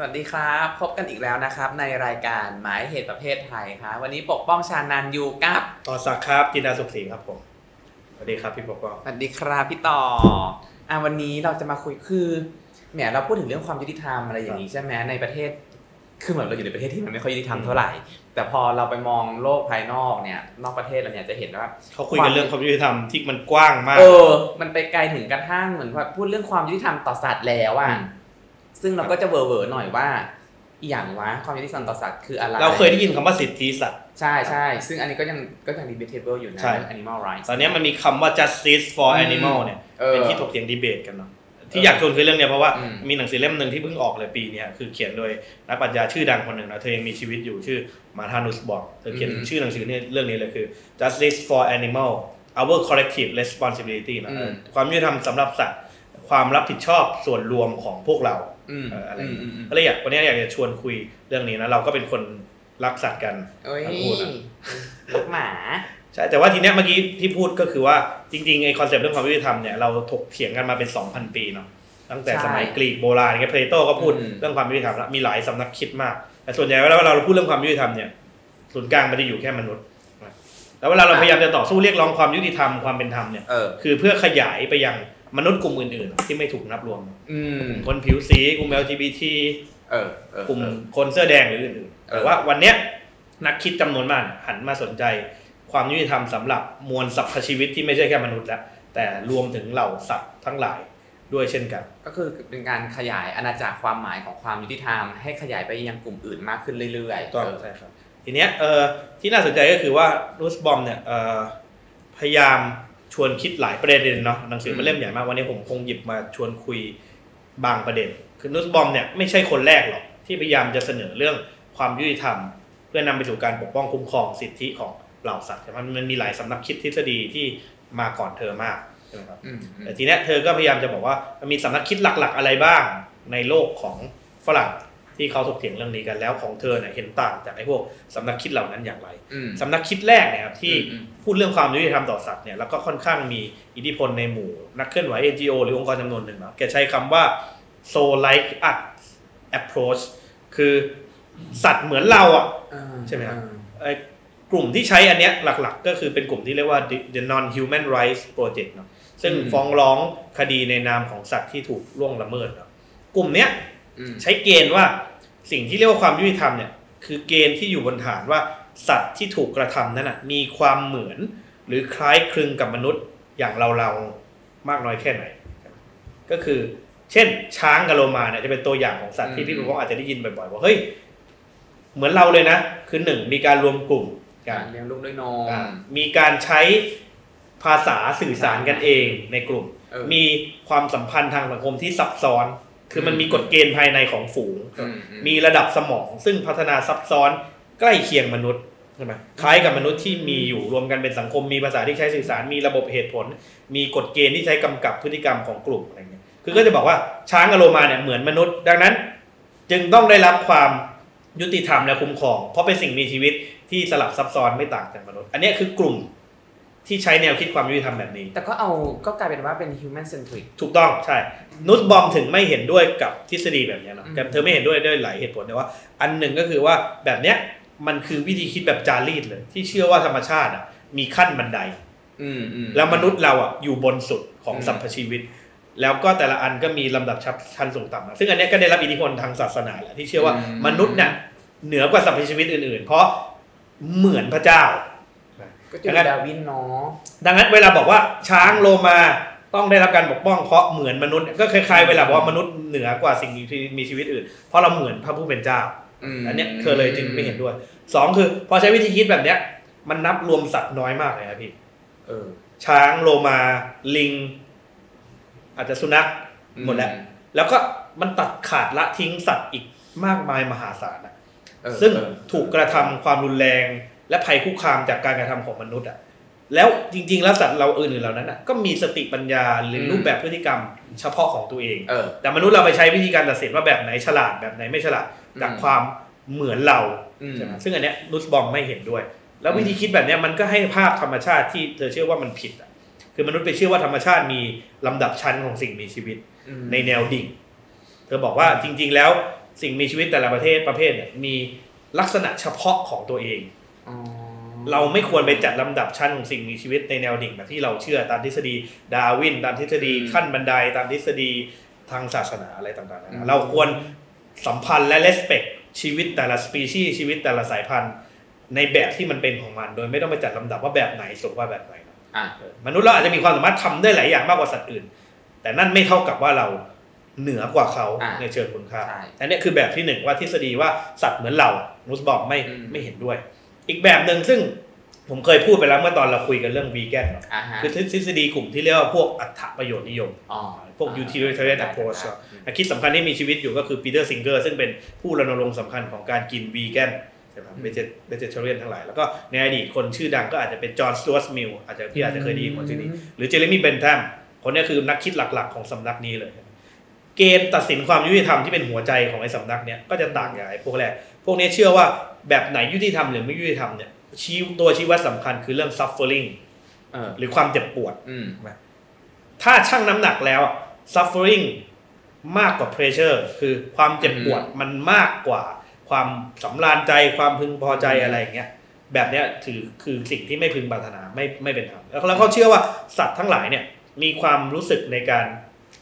สวัสดีครับ พบกันอีกแล้วนะครับในรายการหมายเหตุประเภทไทยครับวันนี้ปกป้องชานันอยู่กับต่อสักดิ์ครับจินดาสุขศรีครับผมสวัสดีครับพี่ปกป้องสวัสดีครับพี่ต่ออะวันนี้เราจะมาคุยคือแหมเราพูดถึงเรื่องความยุติธรรมอะไรอย่างนี้ใช่ไหมในประเทศ คือเหมือนเราอยู่ในประเทศที่มันไม่ค่อยยุติธรรมเท่าไหร่ แต่พอเราไปมองโลกภายนอกเนี่ย นอกประเทศเราเนี่ยจะเห็นว่าเขาคุยกันเรื่องความยุติธรรมที่มันกว้างมาก เออ มันไปไกลถึงกระทั่งเหมือนว่าพูดเรื่องความยุติธรรมต่อสัตว์แล้วอะอืม ซึ่งเราก็จะเวอร์เวอร์หน่อยว่าอหย่างวะความยุติธรรมต่อสัตว์คืออะไร เราเคยได้ยินคำว่าสิทธิสัตว์ ใช่ใช่ซึ่งอันนี้ก็ยังก็ยัง debatable อยู่นะใช่เรื่อง animal rights ตอนนี้มันมีคำว่า justice for อืม animal เนี่ยเออเป็นที่ถกเถียงดีเบตกันเนาะที่อยากชวนคุยเรื่องเนี้ยเพราะว่าอืมมีหนังสือเล่มหนึ่งที่เพิ่งออกเลยปีเนี้ยคือเขียนโดยนักปรัชญาชื่อดังคนหนึ่งนะเธอยังมีชีวิตอยู่ชื่อมาร์ธานุสบอมเธอเขียนอืมชื่อหนังสือเนี่ยเรื่องนี้เลยคือ justice for animal our collective responsibility นะอืมความยุติธรรมสำหรับสัตว์ความรับผิดชอบส่วนรวมของพวกเรา อืมเอ่ออะไรอืมอืมอืมก็เลยอยากวันนี้อยากจะชวนคุยเรื่องนี้นะเราก็เป็นคนรักสัตว์กันเอ้ยทั้งคู่นะรักหมาใช่แต่ว่าทีเนี้ยเมื่อกี้ที่พูดก็คือว่าจริงๆไอ้ concept เรื่องความยุติธรรมเนี่ยเราถกเถียงกันมาเป็น 2,000 ปีเนาะตั้งแต่ใช่สมัยกรีกโบราณเนี่ยเพลโตก็พูดอืมเรื่องความยุติธรรมแล้วมีหลายสำนักคิดมาก แต่ส่วนใหญ่เวลาเราพูดเรื่องความยุติธรรมเนี่ยศูนย์กลางมันจะอยู่แค่มนุษย์นะแล้วเวลาเราพยายามจะต่อสู้เรียกร้องความยุติธรรมความเป็นธรรมเนี่ยเออคือเพื่อขยายไปยัง มนุษย์กลุ่มอื่นๆ ที่ไม่ถูกนับรวมอืมคนผิวสีกลุ่ม LGBT เออเออกลุ่มเออคนเสื้อแดงหรืออื่นๆเออแต่ว่าวันเนี้ยนักคิดจำนวนมากหันมาสนใจ ความยุติธรรมสำหรับมวลสรรพชีวิตที่ไม่ใช่แค่มนุษย์แล้วแต่รวมถึงเหล่าสัตว์ทั้งหลายด้วยเช่นกัน ก็คือเป็นการขยายอาณาจักรความหมายของความยุติธรรม ให้ขยายไปยังกลุ่มอื่นมากขึ้นเรื่อยๆต้องเออใช่ครับทีเนี้ยเออที่น่าสนใจก็คือว่านูสบอมเนี่ยเออพยายาม ชวนคิดหลายประเด็นเนาะหนังสือมันเล่มใหญ่มากวันนี้ผมคงหยิบมาชวนคุยบางประเด็น คือนูสบอมเนี่ยไม่ใช่คนแรกหรอกที่พยายามจะเสนอเรื่องความยุติธรรม เพื่อนำไปสู่การปกป้องคุ้มครองสิทธิของเหล่าสัตว์ใช่ไหมมันมีหลายสำนักคิดทฤษฎีที่มาก่อนเธอมากใช่ไหมครับอืมอืมแต่ทีเนี้ยเธอก็พยายามจะบอกว่ามันมีสำนักคิดหลักๆอะไรบ้างในโลกของฝรั่ง ที่เขาถกเถียงเรื่องนี้กันแล้วของเธอเนี่ยเห็นต่างจากไอ้พวกสำนักคิดเหล่านั้นอย่างไรอืมสำนักคิดแรกเนี่ยครับที่อืมพูดเรื่องความยุติธรรมต่อสัตว์เนี่ยแล้วก็ค่อนข้างมีอิทธิพลในหมู่นักเคลื่อนไหว NGO หรือองค์กรจำนวนหนึ่งเนาะแกใช้คำว่า so like us approach คือสัตว์เหมือนเราอะอ่าใช่ไหมครับอ่าเอ่อกลุ่มที่ใช้อันเนี้ยหลักๆ ก็คือเป็นกลุ่มที่เรียกว่า The- the non human rights project เนาะซึ่งฟ้องร้องคดีในนามของสัตว์ที่ถูกล่วงละเมิดเนาะกลุ่มเนี้ยอืมใช้เกณฑ์ว่า สิ่งที่เรียกว่าความยุติธรรมเนี่ยคือเกณฑ์ที่อยู่บนฐานว่าสัตว์ที่ถูกกระทำนั้นนะมีความเหมือน หรือคล้ายคลึงกับมนุษย์อย่างเราเราๆมากน้อยแค่ไหน ก็คือ เช่น ช้างกับโลมาเนี่ยจะเป็นตัวอย่างของสัตว์ที่พี่ปุ๊กอาจจะได้ยินบ่อยๆว่าเฮ้ยเหมือนเราเลยนะ คือหนึ่งมีการรวมกลุ่มกักานรเลี้ยงลูกด้วยนมอ่ามีการใช้ภาษาสื่อสารกันเองในกลุ่มเออมีความสัมพันธ์ทางสังคมที่ซับซ้อน คือมันมีกฎเกณฑ์ภายในของฝูงอืมอืมีระดับสมองซึ่งพัฒนาซับซ้อนใกล้เคียงมนุษย์ใช่ไหมคล้ายกับมนุษย์ที่มีอยู่รวมกันเป็นสังคมมีภาษาที่ใช้สื่อสารมีระบบเหตุผล มีกฎเกณฑ์ที่ใช้กำกับพฤติกรรมของกลุ่มอะไรเงี้ยคือก็จะบอกว่าช้างกับโลมาเนี่ยเหมือนมนุษย์ ดังนั้น จึงต้องได้รับความยุติธรรมและคุ้มครอง เพราะเป็นสิ่งมีชีวิตที่สลับซับซ้อนไม่ต่างจากมนุษย์ อันเนี้ยคือกลุ่ม ที่ใช้แนวคิดความยุติธรรมแบบนี้ แต่ก็เอาก็กลายเป็นว่าเป็น human centric ถูกต้องใช่ นุสบอมถึงไม่เห็นด้วยกับทฤษฎีแบบเนี้ยเนาะอืมแต่เธอไม่เห็นด้วยด้วยหลายเหตุผลแต่ว่า อันหนึ่งก็คือว่าแบบเนี้ยมันคือวิธีคิดแบบจารีตเลย ที่เชื่อว่าธรรมชาติอะมีขั้นบันไดอืมอืมแล้วมนุษย์เราอะอยู่บนสุดของอืมสรรพชีวิต แล้วก็แต่ละอันก็มีลำดับชั้นสูงต่ำนะซึ่งอันเนี้ยก็ได้รับอิทธิพลทางศาสนาแหละที่เชื่อว่ามนุษย์เนี่ยเหนือกว่าสรรพชีวิตอื่นๆ เพราะเหมือนพระเจ้า ก็จะมีดาวินเนาะดังนั้นเวลาบอกว่าช้างโลมาต้องได้รับการปกป้องเพราะเหมือนมนุษย์ ก็คล้ายๆเวลาบอกว่ามนุษย์เหนือกว่าสิ่งที่มีชีวิตอื่น เพราะเราเหมือนพระผู้เป็นเจ้ามอันเนี้ยเธอเลยจึงไม่เห็นด้วยสองคือ พอใช้วิธีคิดแบบเนี้ย มันนับรวมสัตว์น้อยมากเลยครับพี่เออช้างโลมาลิง อาจจะสุนัขหมดแล้ว แล้วก็มันตัดขาดละทิ้งสัตว์อีกมากมายมหาศาลอะเออซึ่งเออถูกกระทำความรุนแรง และภัยคุกคามจากการกระทำของมนุษย์อะแล้วจริงๆ แล้วสัตว์เราอื่นๆเหล่านั้นอะก็มีสติปัญญาหรือรูปแบบพฤติกรรมเฉพาะของตัวเองเออแต่มนุษย์เราไปใช้วิธีการตัดสินว่าแบบไหนฉลาดแบบไหนไม่ฉลาดจากอืมความเหมือนเราอืมใช่ไหมซึ่งอันเนี้ยนุสบอมไม่เห็นด้วย แล้ววิธีคิดแบบเนี้ยมันก็ให้ภาพธรรมชาติที่เธอเชื่อว่ามันผิดอะคือมนุษย์ไปเชื่อว่าธรรมชาติมีลำดับชั้นของสิ่งมีชีวิตอืมในแนวดิ่ง เธอบอกว่าจริง ๆ แล้วสิ่งมีชีวิตแต่ละประเทศประเภทเนี่ยมีลักษณะเฉพาะของตัวเองอ๋อ เราไม่ควรไปจัดลำดับชั้นของสิ่งมีชีวิตในแนวดิ่งแบบที่เราเชื่อตามทฤษฎีดาร์วิน ตามทฤษฎีขั้นบันไดตามทฤษฎีทางศาสนาอะไรต่างๆนานาเราควรสัมพันธ์และ respect ชีวิตแต่ละสปีชีส์ชีวิตแต่ละสายพันธุ์ ในแบบที่มันเป็นของมัน โดยไม่ต้องไปจัดลำดับว่าแบบไหนสูงกว่าแบบไหนอะมนุษย์เราอาจจะมีความสามารถทำได้หลายอย่างมากกว่าสัตว์อื่น แต่นั่นไม่เท่ากับว่าเราเหนือกว่าเขาอะในเชิงคุณค่าใช่อันนี้คือแบบที่หนึ่งว่าทฤษฎีว่าสัตว์เหมือนเรานุสบอกไม่อืมไม่เห็นด้วย อีกแบบหนึ่งซึ่งผมเคยพูดไปแล้วเมื่อตอนเราคุยกันเรื่องวีแกนเนาะอ่าฮะคือทฤษฎีกลุ่มที่เรียกว่าพวกอัตถประโยชน์นิยมอ๋อพวก utilitarian approach ได้นักคิดสำคัญที่มีชีวิตอยู่ก็คือปีเตอร์ซิงเกอร์ซึ่งเป็นผู้รณรงค์สำคัญของการกินวีแกนใช่ไหมเบเจเทเรียนทั้งหลาย แล้วก็ในอดีตคนชื่อดังก็อาจจะเป็นจอห์นสตูวัตมิลอาจจะพี่อาจจะเคยได้ยินคนชื่อนี้ หรือเจเรมี่เบนแทมคนเนี้ยคือนักคิดหลักๆ ของสำนักนี้เลย เกณฑ์ตัดสินความยุติธรรมที่เป็นหัวใจของไอ้สำนักเนี้ยก็จะต่างจากไอ้พวกแรกพ วกเนี้ยเชื่อว่าแบบไหนยุติธรรมหรือไม่ยุติธรรมเนี่ยชี้ตัวชี้วัดสำคัญคือเรื่อง suffering เออหรือความเจ็บปวดอืมถ้าชั่งน้ำหนักแล้ว suffering มากกว่า pressure คือความเจ็บปวดมันมากกว่า ความสำราญใจความพึงพอใจอะไรอย่างเงี้ยแบบเนี้ยถือคือสิ่งที่ไม่พึงปรารถนาไม่ไม่เป็นธรรมแล้วแล้วเขาเชื่อว่าสัตว์ทั้งหลายเนี่ยมีความรู้สึกในการ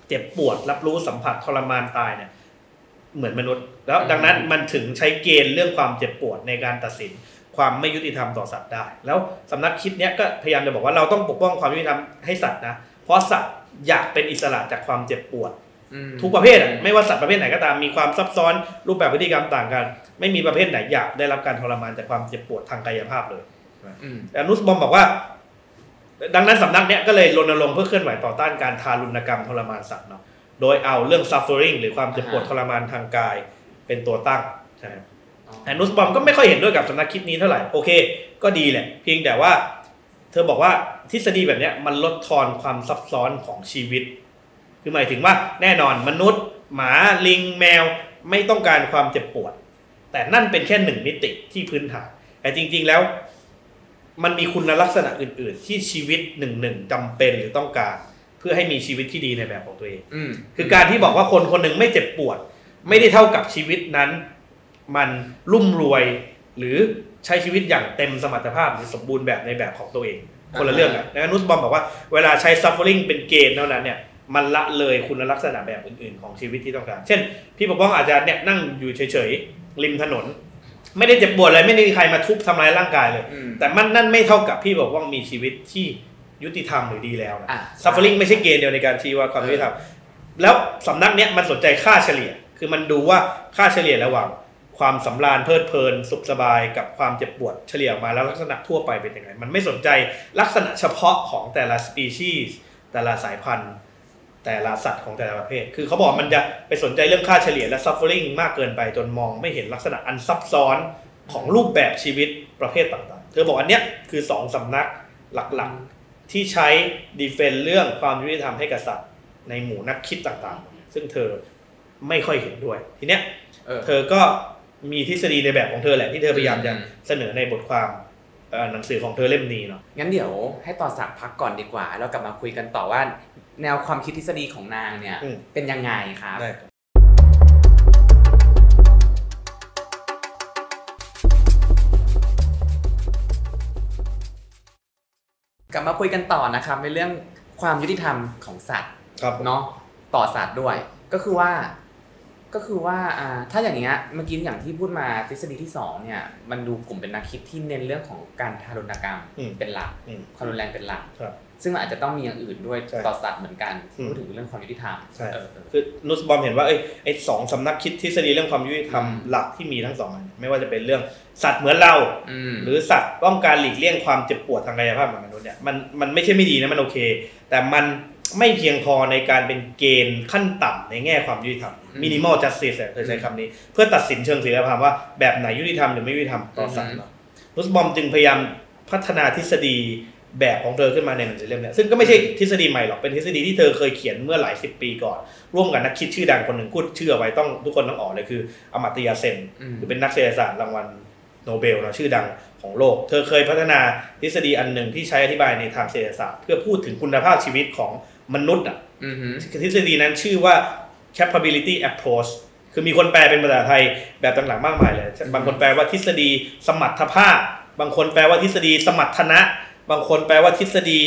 เจ็บปวด รับรู้สัมผัสทรมานตายเนี่ย เหมือนมนุษย์ แล้วดังนั้นมันถึงใช้เกณฑ์เรื่องความเจ็บปวดในการตัดสินความไม่ยุติธรรมต่อสัตว์ได้ แล้วสำนักคิดเนี้ยก็พยายามจะบอกว่าเราต้องปกป้องความยุติธรรมให้สัตว์นะ เพราะสัตว์อยากเป็นอิสระจากความเจ็บปวดอืมทุกประเภทอะไม่ว่าสัตว์ประเภทไหนก็ตามมีความซับซ้อนรูปแบบพฤติกรรมต่างกัน ไม่มีประเภทไหนอยากได้รับการทรมานจากความเจ็บปวดทางกายภาพเลยอืมแต่นุสบอมบอกว่า ดังนั้นสำนักเนี้ยก็เลยรณรงค์เพื่อเคลื่อนไหวต่อต้านการทารุณกรรมทรมานสัตว์เนาะ โดยเอาเรื่อง suffering หรือความเจ็บปวดทรมานทางกายเป็นตัวตั้งใช่ไหมแต่นุสบอมก็ไม่ค่อยเห็นด้วยกับสำนักคิดนี้เท่าไหร่ โอเค ก็ดีแหละ เพียงแต่ว่า เธอบอกว่าทฤษฎีแบบเนี้ยมันลดทอนความซับซ้อนของชีวิต คือหมายถึงว่าแน่นอนมนุษย์ หมาลิงแมวไม่ต้องการความเจ็บปวด แต่นั่นเป็นแค่หนึ่งมิติที่พื้นฐานแต่จริง ๆแล้ว มันมีคุณลักษณะอื่น ๆ ที่ชีวิตหนึ่งหนึ่งจำเป็นหรือต้องการ เพื่อให้มีชีวิตที่ดีในแบบของตัวเองอืมคือการที่บอกว่าคนคนหนึ่งไม่เจ็บปวด ไม่ได้เท่ากับชีวิตนั้น มันรุ่มรวยหรือใช้ชีวิตอย่างเต็มสมรรถภาพหรือสมบูรณ์แบบในแบบของตัวเอง คนละเรื่องกันดังนั้นนุสบอมบอกว่าเวลาใช้ suffering เป็นเกณฑ์เท่านั้นเนี่ยมันละเลยคุณลักษณะแบบอื่นๆ ของชีวิตที่ต้องการ เช่น พี่ปกป้องอาจจะเนี่ยนั่งอยู่เฉยๆ ริมถนน ไม่ได้เจ็บปวดอะไรไม่ได้มีใครมาทุบทำร้ายร่างกายเลยอืมแต่มันนั่นไม่เท่ากับพี่บอกว่ามีชีวิตที่ ยุติธรรมหรือดีแล้วนะอะ suffering ไม่ใช่เกณฑ์เดียวในการชี้ว่าความยุติธรรมแล้วสำนักเนี้ยมันสนใจค่าเฉลี่ย คือมันดูว่าค่าเฉลี่ยระหว่างความสำราญเพลิดเพลิน สุขสบายกับความเจ็บปวดเฉลี่ยออกมาแล้วลักษณะทั่วไปเป็นยังไง มันไม่สนใจลักษณะเฉพาะของแต่ละสปีชีส์แต่ละสายพันธุ์ แต่ละสัตว์ของแต่ละประเภท คือเขาบอกมันจะไปสนใจเรื่องค่าเฉลี่ยและ suffering มากเกินไปจนมองไม่เห็นลักษณะอันซับซ้อนของรูปแบบชีวิตประเภทต่างๆ เธอบอกอันเนี้ยคือสองสำนักหลักๆ ที่ใช้ดีเฟนเรื่องความยุติธรรมให้กับสัตว์ในหมู่นักคิดต่างๆ ซึ่งเธอไม่ค่อยเห็นด้วย ทีเนี้ยเออเธอก็มีทฤษฎีในแบบของเธอแหละที่เธอพยายามจะอืมเสนอในบทความเอ่อหนังสือของเธอเล่มนี้เนาะงั้นเดี๋ยวให้ต่อสักพักก่อนดีกว่า แล้วกลับมาคุยกันต่อว่า แนวความคิดทฤษฎีของนางเนี่ยอืมเป็นยังไงครับ กลับมาคุยกันต่อนะครับในเรื่องความยุติธรรมของสัตว์ครับเนาะต่อสัตว์ด้วย ก็คือว่า ก็คือว่าอ่าถ้าอย่างเงี้ยเมื่อกี้อย่างที่พูดมาทฤษฎีที่สองเนี่ย มันดูกลุ่มเป็นนักคิดที่เน้นเรื่องของการทารุณกรรมอืมเป็นหลักอืม ความรุนแรงเป็นหลัก ครับ ซึ่งมันอาจจะต้องมีอย่างอื่นด้วยใช่ต่อสัตว์เหมือนกันอืมพูดถึงเรื่องความยุติธรรมใช่เออเออคือนุสบอมเห็นว่าเอ้ยไอ้สองสำนักคิดทฤษฎีเรื่องความยุติธรรมอืมหลักที่มีทั้งสองอันไม่ว่าจะเป็นเรื่องสัตว์เหมือนเราอืมหรือสัตว์ต้องการหลีกเลี่ยงความเจ็บปวดทางกายภาพของมนุษย์เนี่ยมันมันไม่ใช่ไม่ดีนะมันโอเค แต่มันไม่เพียงพอในการเป็นเกณฑ์ขั้นต่ำในแง่ความยุติธรรม minimal justice อะเธอใช้คำนี้ เพื่อตัดสินเชิงศีลธรรมว่าแบบไหนยุติธรรมหรือไม่ยุติธรรมต่อสัตว์เนาะนุสบอมจึงพยายามพัฒนาทฤษฎี แบบของเธอขึ้นมาในหนังสือเล่มนี้ซึ่งก็ไม่ใช่ทฤษฎีใหม่หรอก เป็นทฤษฎีที่เธอเคยเขียนเมื่อหลายสิบปีก่อน ร่วมกับนักคิดชื่อดังคนหนึ่งพูดชื่อไว้ต้องทุกคนต้องออกเลยคืออมาตยาเซนคือเป็นนักเศรษฐศาสตร์รางวัลโนเบลนะชื่อดังของโลก เธอเคยพัฒนาทฤษฎีอันหนึ่งที่ใช้อธิบายในทางเศรษฐศาสตร์ เพื่อพูดถึงคุณภาพชีวิตของมนุษย์อะทฤษฎีนั้นชื่อว่า capability approach คคือมีคนแปลเป็นภาษาไทยแบบต่างๆมากมายเลย บางคนแปลว่าทฤษฎีสมรรถภาพ บางคนแปลว่าทฤษฎีสมรรถนะ บางคนแปลว่าทฤษฎี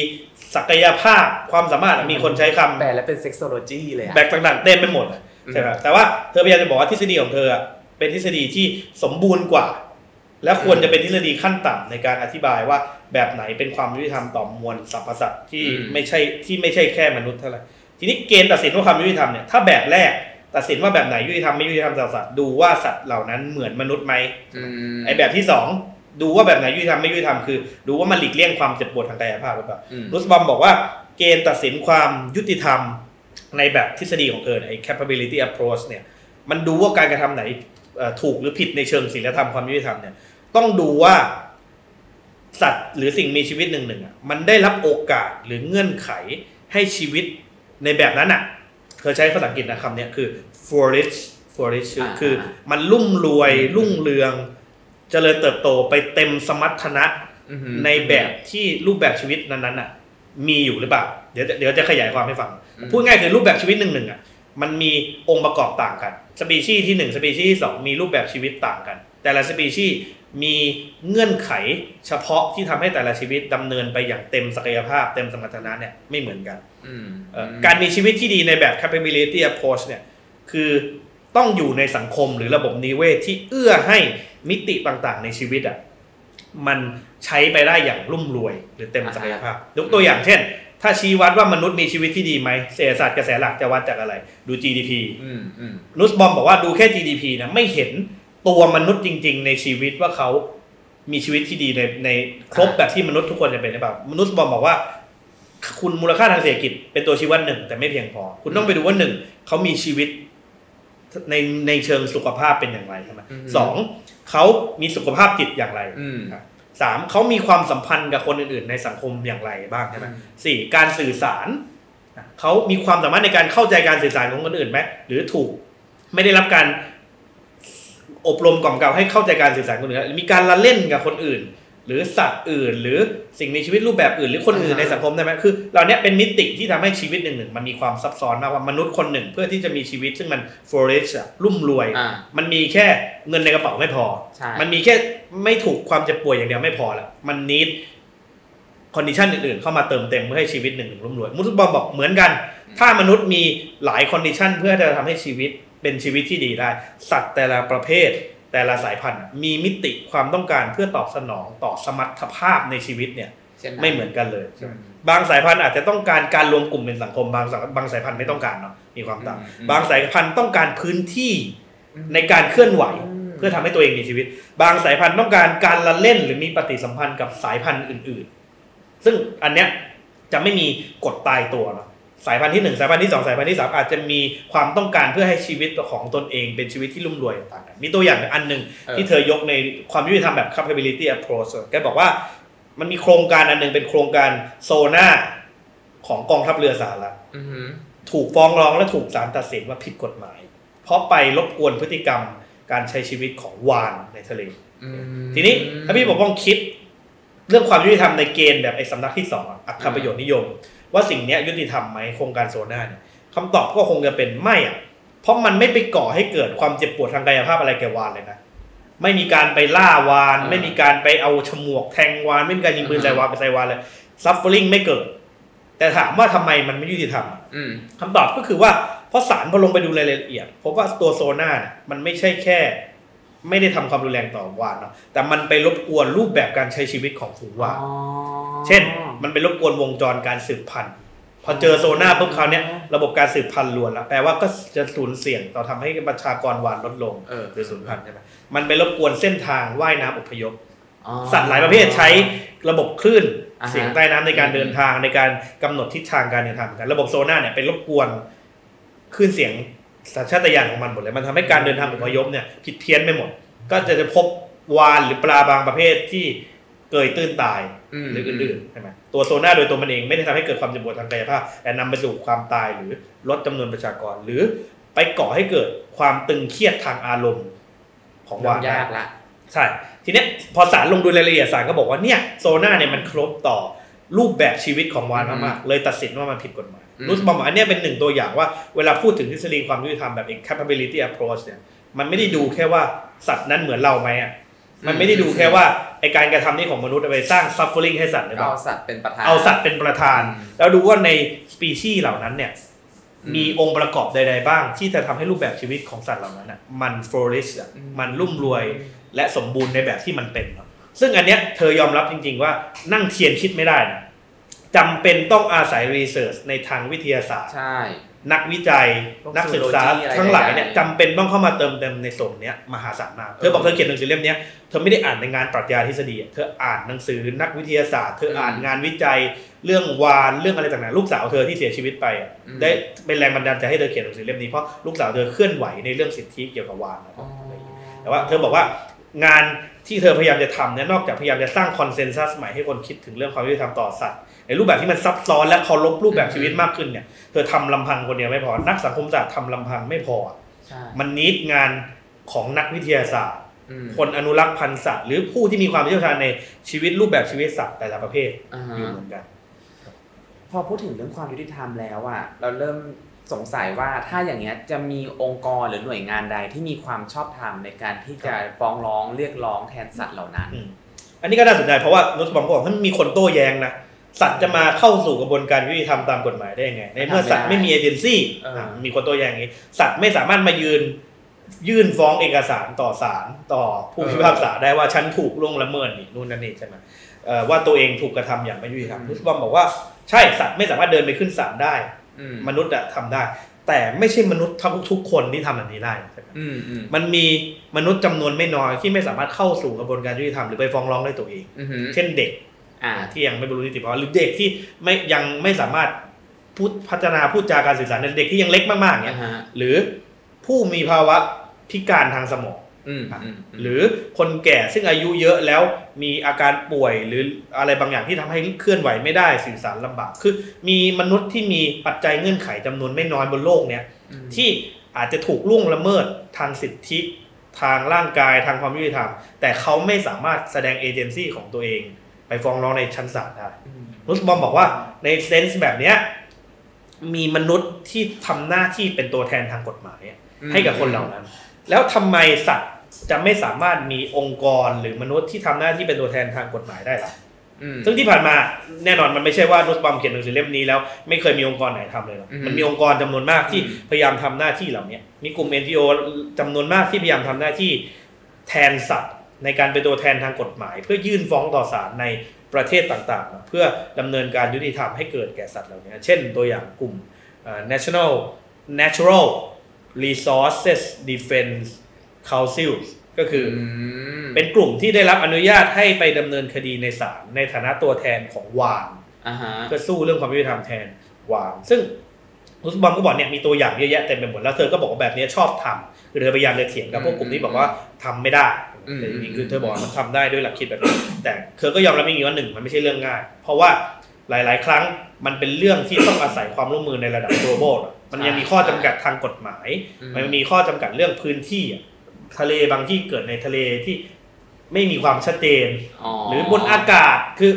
ศักยภาพความสามารถมีคนใช้คำแปลแล้วเป็น sexology เลยอะแบบต่างๆเต็มไปหมดอะใช่ไหมแต่ว่าเธอพยายามจะบอกว่าทฤษฎีของเธออะเป็นทฤษฎีที่สมบูรณ์กว่า และควรจะเป็นทฤษฎีขั้นต่ำในการอธิบายว่าแบบไหนเป็นความยุติธรรมต่อมวลสรรพสัตว์ที่ไม่ใช่ที่ไม่ใช่แค่มนุษย์เท่าไหร่ทีนี้เกณฑ์ตัดสินว่าความยุติธรรมเนี่ยถ้าแบบแรกตัดสินว่าแบบไหนยุติธรรมไม่ยุติธรรมต่อสัตว์ดูว่าสัตว์เหล่านั้นเหมือนมนุษย์ไหมอืมไอ้แบบที่สอง ดูว่าแบบไหนยุติธรรมไม่ยุติธรรมคือ ดูว่ามันหลีกเลี่ยงความเจ็บปวดทางกายภาพหรือเปล่าอืมรุสบอมบอกว่าเกณฑ์ตัดสินความยุติธรรมในแบบทฤษฎีของเธอเนี่ยไอ้ capability approach เนี่ยมันดูว่าการกระทำไหนเอ่อถูกหรือผิดในเชิงศีลธรรมความยุติธรรมเนี่ยต้องดูว่าสัตว์หรือสิ่งมีชีวิตหนึ่งหนึ่งอะมันได้รับโอกาสหรือเงื่อนไขให้ชีวิตในแบบนั้นอะเธอใช้ภาษาอังกฤษนะคำเนี้ยคือ flourish flourish อ่าคือมันรุ่มรวยรุ่งเรือง เจริญเติบโตไปเต็มสมรรถนะอือหือในแบบที่รูปแบบชีวิตนั้นๆอะ มีอยู่หรือเปล่า เดี๋ยวเดี๋ยวจะขยายความให้ฟังอืมพูดง่ายคือรูปแบบชีวิตหนึ่งหนึ่งอะมันมีองค์ประกอบต่างกัน สปีชีส์ที่หนึ่งสปีชีส์ที่สองมีรูปแบบชีวิตต่างกัน แต่ละสปีชีส์มีเงื่อนไขเฉพาะที่ทำให้แต่ละชีวิตดำเนินไปอย่างเต็มศักยภาพ เต็มสมรรถนะเนี่ยไม่เหมือนกันอืมเอ่อการมีชีวิตที่ดีในแบบ capability approach เนี่ยคือ ต้องอยู่ในสังคมหรือระบบนิเวศที่เอื้อให้มิติต่างๆ ในชีวิตอะมันใช้ไปได้อย่างรุ่มรวยหรือเต็มศักยภาพยกตัวอย่างเช่น ถ้าชี้วัดว่ามนุษย์มีชีวิตที่ดีไหมเศรษฐศาสตร์กระแสหลักจะวัดจากอะไร ดู GDP อืมอืมนุสบอมบอกว่าดูแค่ GDP นะไม่เห็นตัวมนุษย์จริง ๆ ในชีวิตว่าเขามีชีวิตที่ดีในในครบแบบที่มนุษย์ทุกคนจะเป็นหรือเปล่ามนุษย์บอมบอกว่า คุณมูลค่าทางเศรษฐกิจเป็นตัวชี้วัดหนึ่งแต่ไม่เพียงพอ คุณต้องไปดูว่าหนึ่งเขามีชีวิต ในในเชิงสุขภาพเป็นอย่างไรใช่ไหมสองเขามีสุขภาพจิตอย่างไรอืมสามเขามีความสัมพันธ์กับคนอื่น ๆ ในสังคมอย่างไรบ้างใช่ไหมสี่การสื่อสารอะเขามีความสามารถในการเข้าใจการสื่อสารของคนอื่นไหมหรือถูกไม่ได้รับการอบรมกล่อมเกลาให้เข้าใจการสื่อสารคนอื่นมีการละเล่นกับคนอื่น หรือสัตว์อื่น หรือสิ่งมีชีวิตรูปแบบอื่น หรือคนอื่นในสังคมได้ไหมคือเหล่านี้เป็นมิติที่ทำให้ชีวิตหนึ่งหนึ่งมันมีความซับซ้อนมากว่ามนุษย์คนหนึ่งเพื่อที่จะมีชีวิตซึ่งมัน flourish อะรุ่มรวยอ่ามันมีแค่เงินในกระเป๋าไม่พอใช่มันมีแค่ไม่ถูกความเจ็บป่วยอย่างเดียวไม่พอละมัน need condition อื่นๆเข้ามาเติมเต็มเพื่อให้ชีวิตหนึ่งหนึ่งรุ่มรวยนุสบอมบอกเหมือนกัน ถ้ามนุษย์มีหลาย condition เพื่อจะทำให้ชีวิตเป็นชีวิตที่ดีได้ สัตว์แต่ละประเภท แต่ละสายพันธุ์มีมิติความต้องการเพื่อตอบสนองต่อสมรรถภาพในชีวิตเนี่ยเช่นนั้นไม่เหมือนกันเลยอืมบางสายพันธุ์อาจจะต้องการการรวมกลุ่มเป็นสังคมบางสายบางสายพันธุ์ไม่ต้องการเนาะมีความต่างอืมบางสายพันธุ์ต้องการพื้นที่ในการเคลื่อนไหวเพื่อทำให้ตัวเองมีชีวิต บางสายพันธุ์ต้องการการละเล่นหรือมีปฏิสัมพันธ์กับสายพันธุ์อื่น ๆ ซึ่งอันเนี้ยจะไม่มีกฎตายตัวเนาะ สายพันธุ์ที่หนึ่งสายพันธุ์ที่สองสายพันธุ์ที่สามอาจจะมีความต้องการเพื่อให้ชีวิตของตนเองเป็นชีวิตที่รุ่มรวยต่างกัน มีตัวอย่างอันหนึ่งเออที่เธอยกในความยุติธรรมแบบ capability approach แกบอกว่ามันมีโครงการอันหนึ่งเป็นโครงการโซน่าของกองทัพเรือสหรัฐอือหือถูกฟ้องร้องและถูกศาลตัดสินว่าผิดกฎหมาย เพราะไปรบกวนพฤติกรรมการใช้ชีวิตของวานในทะเลอืมทีนี้ถ้าพี่บอกว่าคิด เรื่องความยุติธรรมในเกณฑ์แบบไอ้สำนักที่สองอะอัตราประโยชน์นิยม ว่าสิ่งเนี้ยยุติธรรมไหมโครงการโซน่าเนี่ยคำตอบก็คงจะเป็นไม่อะเพราะมันไม่ไปก่อให้เกิดความเจ็บปวดทางกายภาพอะไรแก่วานเลยนะไม่มีการไปล่าวาน ไม่มีการไปเอาฉมวกแทงวาน ไม่มีการยิงปืนใส่วานไปใส่วานเลยsuffering ไม่เกิด แต่ถามว่าทำไมมันไม่ยุติธรรมอะอืมคำตอบก็คือว่าเพราะศาลพอลงไปดูรายละเอียดพบว่าตัวโซนาร์เนี่ยมันไม่ใช่แค่ ไม่ได้ทำความรุนแรงต่อวาฬเนาะแต่มันไปรบกวนรูปแบบการใช้ชีวิตของฝูงวาฬอ๋อเช่น มันไปรบกวนวงจรการสืบพันธุ์พอเจอโซนาร์ปุ๊บคราวเนี้ยระบบการสืบพันธุ์รวนแล้วแปลว่าก็จะสูญเสี่ยงต่อทำให้ประชากรวาฬลดลงเออหรือสูญพันธุ์ใช่ไหมมันไปรบกวนเส้นทางว่ายน้ำอพยพอ๋อสัตว์หลายประเภทใช้ระบบคลื่นอ่าฮะเสียงใต้น้ำในการเดินทางในการกำหนดทิศทางการเดินทางเหมือนกัน ระบบโซน่าเนี่ยเป็นรบกวนคลื่นเสียง สัญชาตญาณของมันหมดเลย มันทำให้การเดินทางอพยพเนี่ยผิดเพี้ยนไปหมด ก็จะจะพบวานหรือปลาบางประเภทที่เกยตื้นตายมหรืออื่นๆใช่ไหมตัวโซน่าโดยตัวมันเองไม่ได้ทำให้เกิดความเจ็บปวดทางกายภาพแต่นำไปสู่ความตายหรือลดจำนวนประชากร หรือไปก่อให้เกิดความตึงเครียดทางอารมณ์ของวานได้ยากละใช่ทีเนี้ยพอสารลงดูรายละเอียดสารก็บอกว่าเนี่ยโซน่าเนี่ยมันครบต่อรูปแบบชีวิตของวานอืมมากๆเลยตัดสินว่ามันผิดกฎหมาย อืมนุสบอมอันเนี้ยเป็นหนึ่งตัวอย่างว่าเวลาพูดถึงทฤษฎีความยุติธรรมแบบ capability approach เนี่ยมันไม่ได้ดูแค่ว่าสัตว์นั้นเหมือนเราไหมอะมันไม่ได้ดูแค่ว่าไอการกระทำนี้ของมนุษย์เอาไปสร้าง suffering ให้สัตว์หรือเปเอาล่าสัตว์เป็นประธานเอาสัตว์เป็นประธานอืมแล้วดูว่าในสปีชีส์เหล่านั้นเนี่ยอืมมีองค์ประกอบใด ๆ บ้าง ที่จะทำให้รูปแบบชีวิตของสัตว์เหล่านั้นอะมัน flourish อะอืมมันรุ่มรวย และสมบูรณ์ในแบบที่มันเป็นเนอะซึ่งอันเนี้ยเธอยอมรับจริง ๆ ว่านั่งเทียนคิดไม่ได้นะ จำเป็นต้องอาศัยรีเสิร์ชในทางวิทยาศาสตร์ ใช่ นักวิจัยพวกนักศึกษา zoology อะไรทั้งหลายเนี่ยใดๆจำเป็นต้องเข้ามาเติมเต็มในส่วนเนี้ยมหาศาลมากเธอบอกเธอเขียนหนังสือเล่มเนี้ยเธอไม่ได้อ่านในงานปรัชญาทฤษฎีอะเธออ่านหนังสือนักวิทยาศาสตร์ เธออ่านงานวิจัยเรื่องวานเรื่องอะไรต่างๆลูกสาวเธอที่เสียชีวิตไปอะอืมได้เป็นแรงบันดาลใจให้เธอเขียนหนังสือเล่มนี้เพราะลูกสาวเธอเคลื่อนไหวในเรื่องสิทธิเกี่ยวกับวานนะครับอะไรอย่างเงี้ยแต่ว่าเธอบอกว่างานที่เธอพยายามจะทำเนี่ยนอกจากพยายามจะสร้างคอนเซนแซสใหม่ให้คนคิดถึงเรื่องความยุติธรรมต่อสัตว์ ในรูปแบบที่มันซับซ้อนและเคารพรูปแบบชีวิตมากขึ้นเนี่ยเธอทำลำพังคนเดียวไม่พอ นักสังคมศาสตร์ทำลำพังไม่พอใช่มันนิดงานของนักวิทยาศาสตร์อืมคนอนุรักษ์พันธุ์สัตว์หรือผู้ที่มีความเชี่ยวชาญในชีวิตรูปแบบชีวิตสัตว์แต่ละประเภทอ่าอยู่ฮะเหมือนกัน พอพูดถึงเรื่องความยุติธรรมแล้วอะเราเริ่มสงสัยว่าถ้าอย่างเงี้ยจะมีองค์กรหรือหน่วยงานใดที่มีความชอบธรรมในการที่จะฟ้องร้องเรียกร้องแทนสัตว์เหล่านั้นอืมอันนี้ก็น่าสนใจเพราะว่านุสบอมก็บอกถ้ามีคนโต้แย้งนะ สัตว์จะมาเข้าสู่กระบวนการยุติธรรมตามกฎหมายได้ยังไงในเมื่อสัตว์ไม่มีเอเจนซี่เอออะมีคนโต้แย้งอย่างนี้ สัตว์ไม่สามารถมายืน ยื่นฟ้องเอกสารต่อศาลต่อผู้พิพากษาได้ว่าฉันถูกล่วงละเมิดนี่นู่นนั่นนี่ใช่ไหมเอ่อว่าตัวเองถูกกระทำอย่างไม่ยุติธรรมนุสบอมบอกว่าใช่สัตว์ไม่สามารถเดินไปขึ้นศาลได้อืมมนุษย์อะทำได้ แต่ไม่ใช่มนุษย์ทุกทุกคนที่ทำแบบนี้ได้ใช่ไหมอืมอืมมันมีมนุษย์จำนวนไม่น้อยที่ไม่สามารถเข้าสู่กระบวนการยุติธรรมหรือไปฟ้องร้องได้ตัวเองอือหือเช่นเด็กอ่า ที่ยังไม่บรรลุนิติภาวะหรือเด็กที่ไม่ยังไม่สามารถพูดพัฒนาพูดจาการสื่อสารในเด็กที่ยังเล็กมากๆเนี่ยอ่าฮะหรือผู้มีภาวะพิการทางสมองอืมอืมหรือคนแก่ซึ่งอายุเยอะแล้วมีอาการป่วยหรืออะไรบางอย่างที่ทำให้เคลื่อนไหวไม่ได้สื่อสารลำบาก คือมีมนุษย์ที่มีปัจจัยเงื่อนไขจำนวนไม่น้อยบนโลกเนี่ยอืมที่อาจจะถูกล่วงละเมิดทางสิทธิ ทางร่างกายทางความยุติธรรมแต่เขาไม่สามารถแสดงเอเจนซี่ของตัวเอง ไปฟ้องร้องในชั้นศาลได้อืมนุสบอมบอกว่าในเซนส์แบบเนี้ยมีมนุษย์ที่ทำหน้าที่เป็นตัวแทนทางกฎหมายอะให้กับคนเหล่านั้น แล้วทำไมสัตว์จะไม่สามารถมีองค์กรหรือมนุษย์ที่ทำหน้าที่เป็นตัวแทนทางกฎหมายได้ล่ะอืมซึ่งที่ผ่านมาแน่นอนมันไม่ใช่ว่านุสบอมเขียนหนังสือเล่มนี้แล้วไม่เคยมีองค์กรไหนทำเลยหรอกอืมมันมีองค์กรจำนวนมากที่อืมพยายามทำหน้าที่เหล่านี้มีกลุ่ม NGO จำนวนมากที่พยายามทำหน้าที่แทนสัตว์ ในการเป็นตัวแทนทางกฎหมาย เพื่อยื่นฟ้องต่อศาลในประเทศต่างๆนะเพื่อดำเนินการยุติธรรมให้เกิดแก่สัตว์เหล่านี้ เช่นตัวอย่างกลุ่มเอ่อ National Natural Resources Defense Council ก็คืออมเป็นกลุ่มที่ได้รับอนุญาตให้ไปดำเนินคดีในศาลในฐานะตัวแทนของวานอ่าฮะเพื่อสู้เรื่องความยุติธรรมแทนวานซึ่งรุสบอมก็บอกเนี่ยมีตัวอย่างเยอะแยะเต็มไปหมดแล้วเธอก็บอกว่าแบบนี้ชอบทำคือเธอพยายามจะเถียงกับพวกกลุ่มที่บอกว่าทำไม่ได้ แต่จริงๆคือเธอบอกว่ามันทำได้ด้วยหลักคิดแบบนี้แต่เธอก็ยอมรับจริงๆว่าหนึ่งมันไม่ใช่เรื่องง่าย เพราะว่าหลาย ๆ ครั้งมันเป็นเรื่องที่ต้องอาศัยความร่วมมือในระดับ global อะมันยังมีข้อจำกัดทางกฎหมายอืมมันมีข้อจำกัดเรื่องพื้นที่อะทะเลบางที่เกิดในทะเลที่ไม่มีความชัดเจน หรือบนอากาศคือ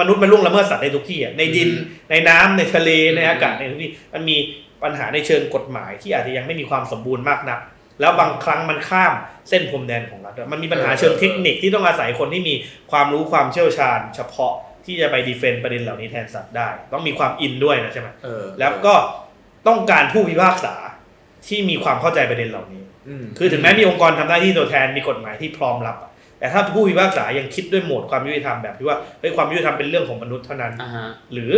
มนุษย์มันล่วงละเมิดสัตว์ในทุกที่อะในดินอืมในน้ำในทะเลอืมในอากาศในทุกที่มันมีปัญหาในเชิงกฎหมายที่อาจจะยังไม่มีความสมบูรณ์มากนัก แล้วบางครั้งมันข้ามเส้นพรมแดนของรัฐด้วยมันมีปัญหาเชิงเทคนิคที่ต้องอาศัยคนที่มีความรู้ความเชี่ยวชาญ เฉพาะที่จะไปดีเฟนต์ประเด็นเหล่านี้แทนสัตว์ได้ ต้องมีความอินด้วยนะใช่ไหมเออแล้วก็ต้องการผู้พิพากษาที่มีความเข้าใจประเด็นเหล่านี้มคือถึงแม้มีองค์กรทำหน้าที่ตัวแทนมีกฎหมายที่พร้อมรับอะแต่ถ้าผู้พิพากษายังคิดด้วยโหมดความยุติธรรมแบบที่ว่าเฮ้ยความยุติธรรมเป็นเรื่องของมนุษย์เท่านั้นอ่าฮะหรือ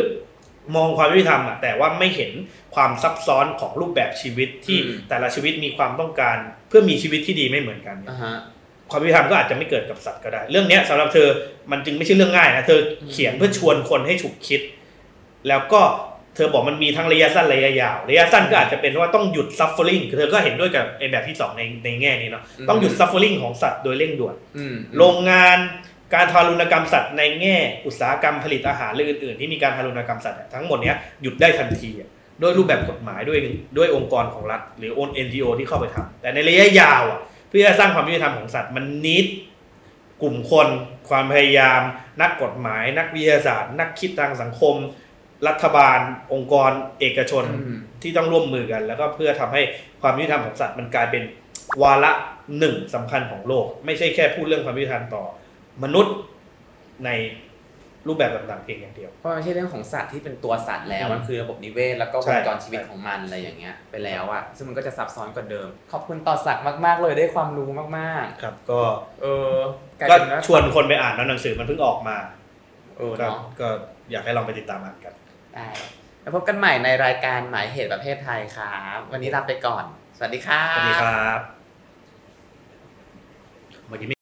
มองความยุติธรรมอะแต่ว่าไม่เห็นความซับซ้อนของรูปแบบชีวิตที่อืม แต่ละชีวิตมีความต้องการ เพื่อมีชีวิตที่ดีไม่เหมือนกันเนี่ย อ่าฮะ ความยุติธรรมก็อาจจะไม่เกิดกับสัตว์ก็ได้ เรื่องเนี้ยสำหรับเธอมันจึงไม่ใช่เรื่องง่ายนะเธอเขียนเพื่อชวนคนให้ฉุกคิด แล้วก็เธอบอกมันมีทั้งระยะสั้นระยะยาวระยะสั้นก็อาจจะเป็นว่าต้องหยุด suffering เธอก็เห็นด้วยกับไอ้แบบที่สองในในแง่นี้เนาะอืม ต้องหยุด suffering ของสัตว์โดยเร่งด่วน อืม โรงงาน การทารุณกรรมสัตว์ในแง่อุตสาหกรรมผลิตอาหารหรืออื่นๆที่มีการทารุณกรรมสัตว์อะทั้งหมดเนี้ยหยุดได้ทันทีอะด้วยรูปแบบกฎหมายด้วยด้วยองค์กรของรัฐ หรือองค์ NGO ที่เข้าไปทำแต่ในระยะยาวอะเพื่อสร้างความยุติธรรมของสัตว์มันนิดกลุ่มคนความพยายาม นักกฎหมาย นักวิทยาศาสตร์ นักคิดทางสังคม รัฐบาล องค์กร เอกชนอืมที่ต้องร่วมมือกัน แล้วก็เพื่อทำให้ความยุติธรรมของสัตว์มันกลายเป็นวาระหนึ่งสำคัญของโลก ไม่ใช่แค่พูดเรื่องความยุติธรรมต่อ มนุษย์ในรูปแบบต่างๆเพียงอย่างเดียว เพราะมันไม่ใช่เรื่องของสัตว์ที่เป็นตัวสัตว์แล้วอืมมันคือระบบนิเวศแล้วก็ใช่วงจรชีวิตของมันอะไรอย่างเงี้ยไปแล้วอะซึ่งมันก็จะซับซ้อนกว่าเดิม ขอบคุณต่อสักดิ์มากๆเลยได้ความรู้มากครับ ก็ๆเออกลายก็เป็นว่าชวนคนไปอ่านนะหนังสือมันเพิ่งออกมา เออก็เนาะก็อยากให้ลองไปติดตามอ่านกันได้แล้วพบกันใหม่ในรายการหมายเหตุประเภทไทยครับ วันนี้ลาไปก่อน สวัสดีครับ สวัสดีครับเมื่อกี้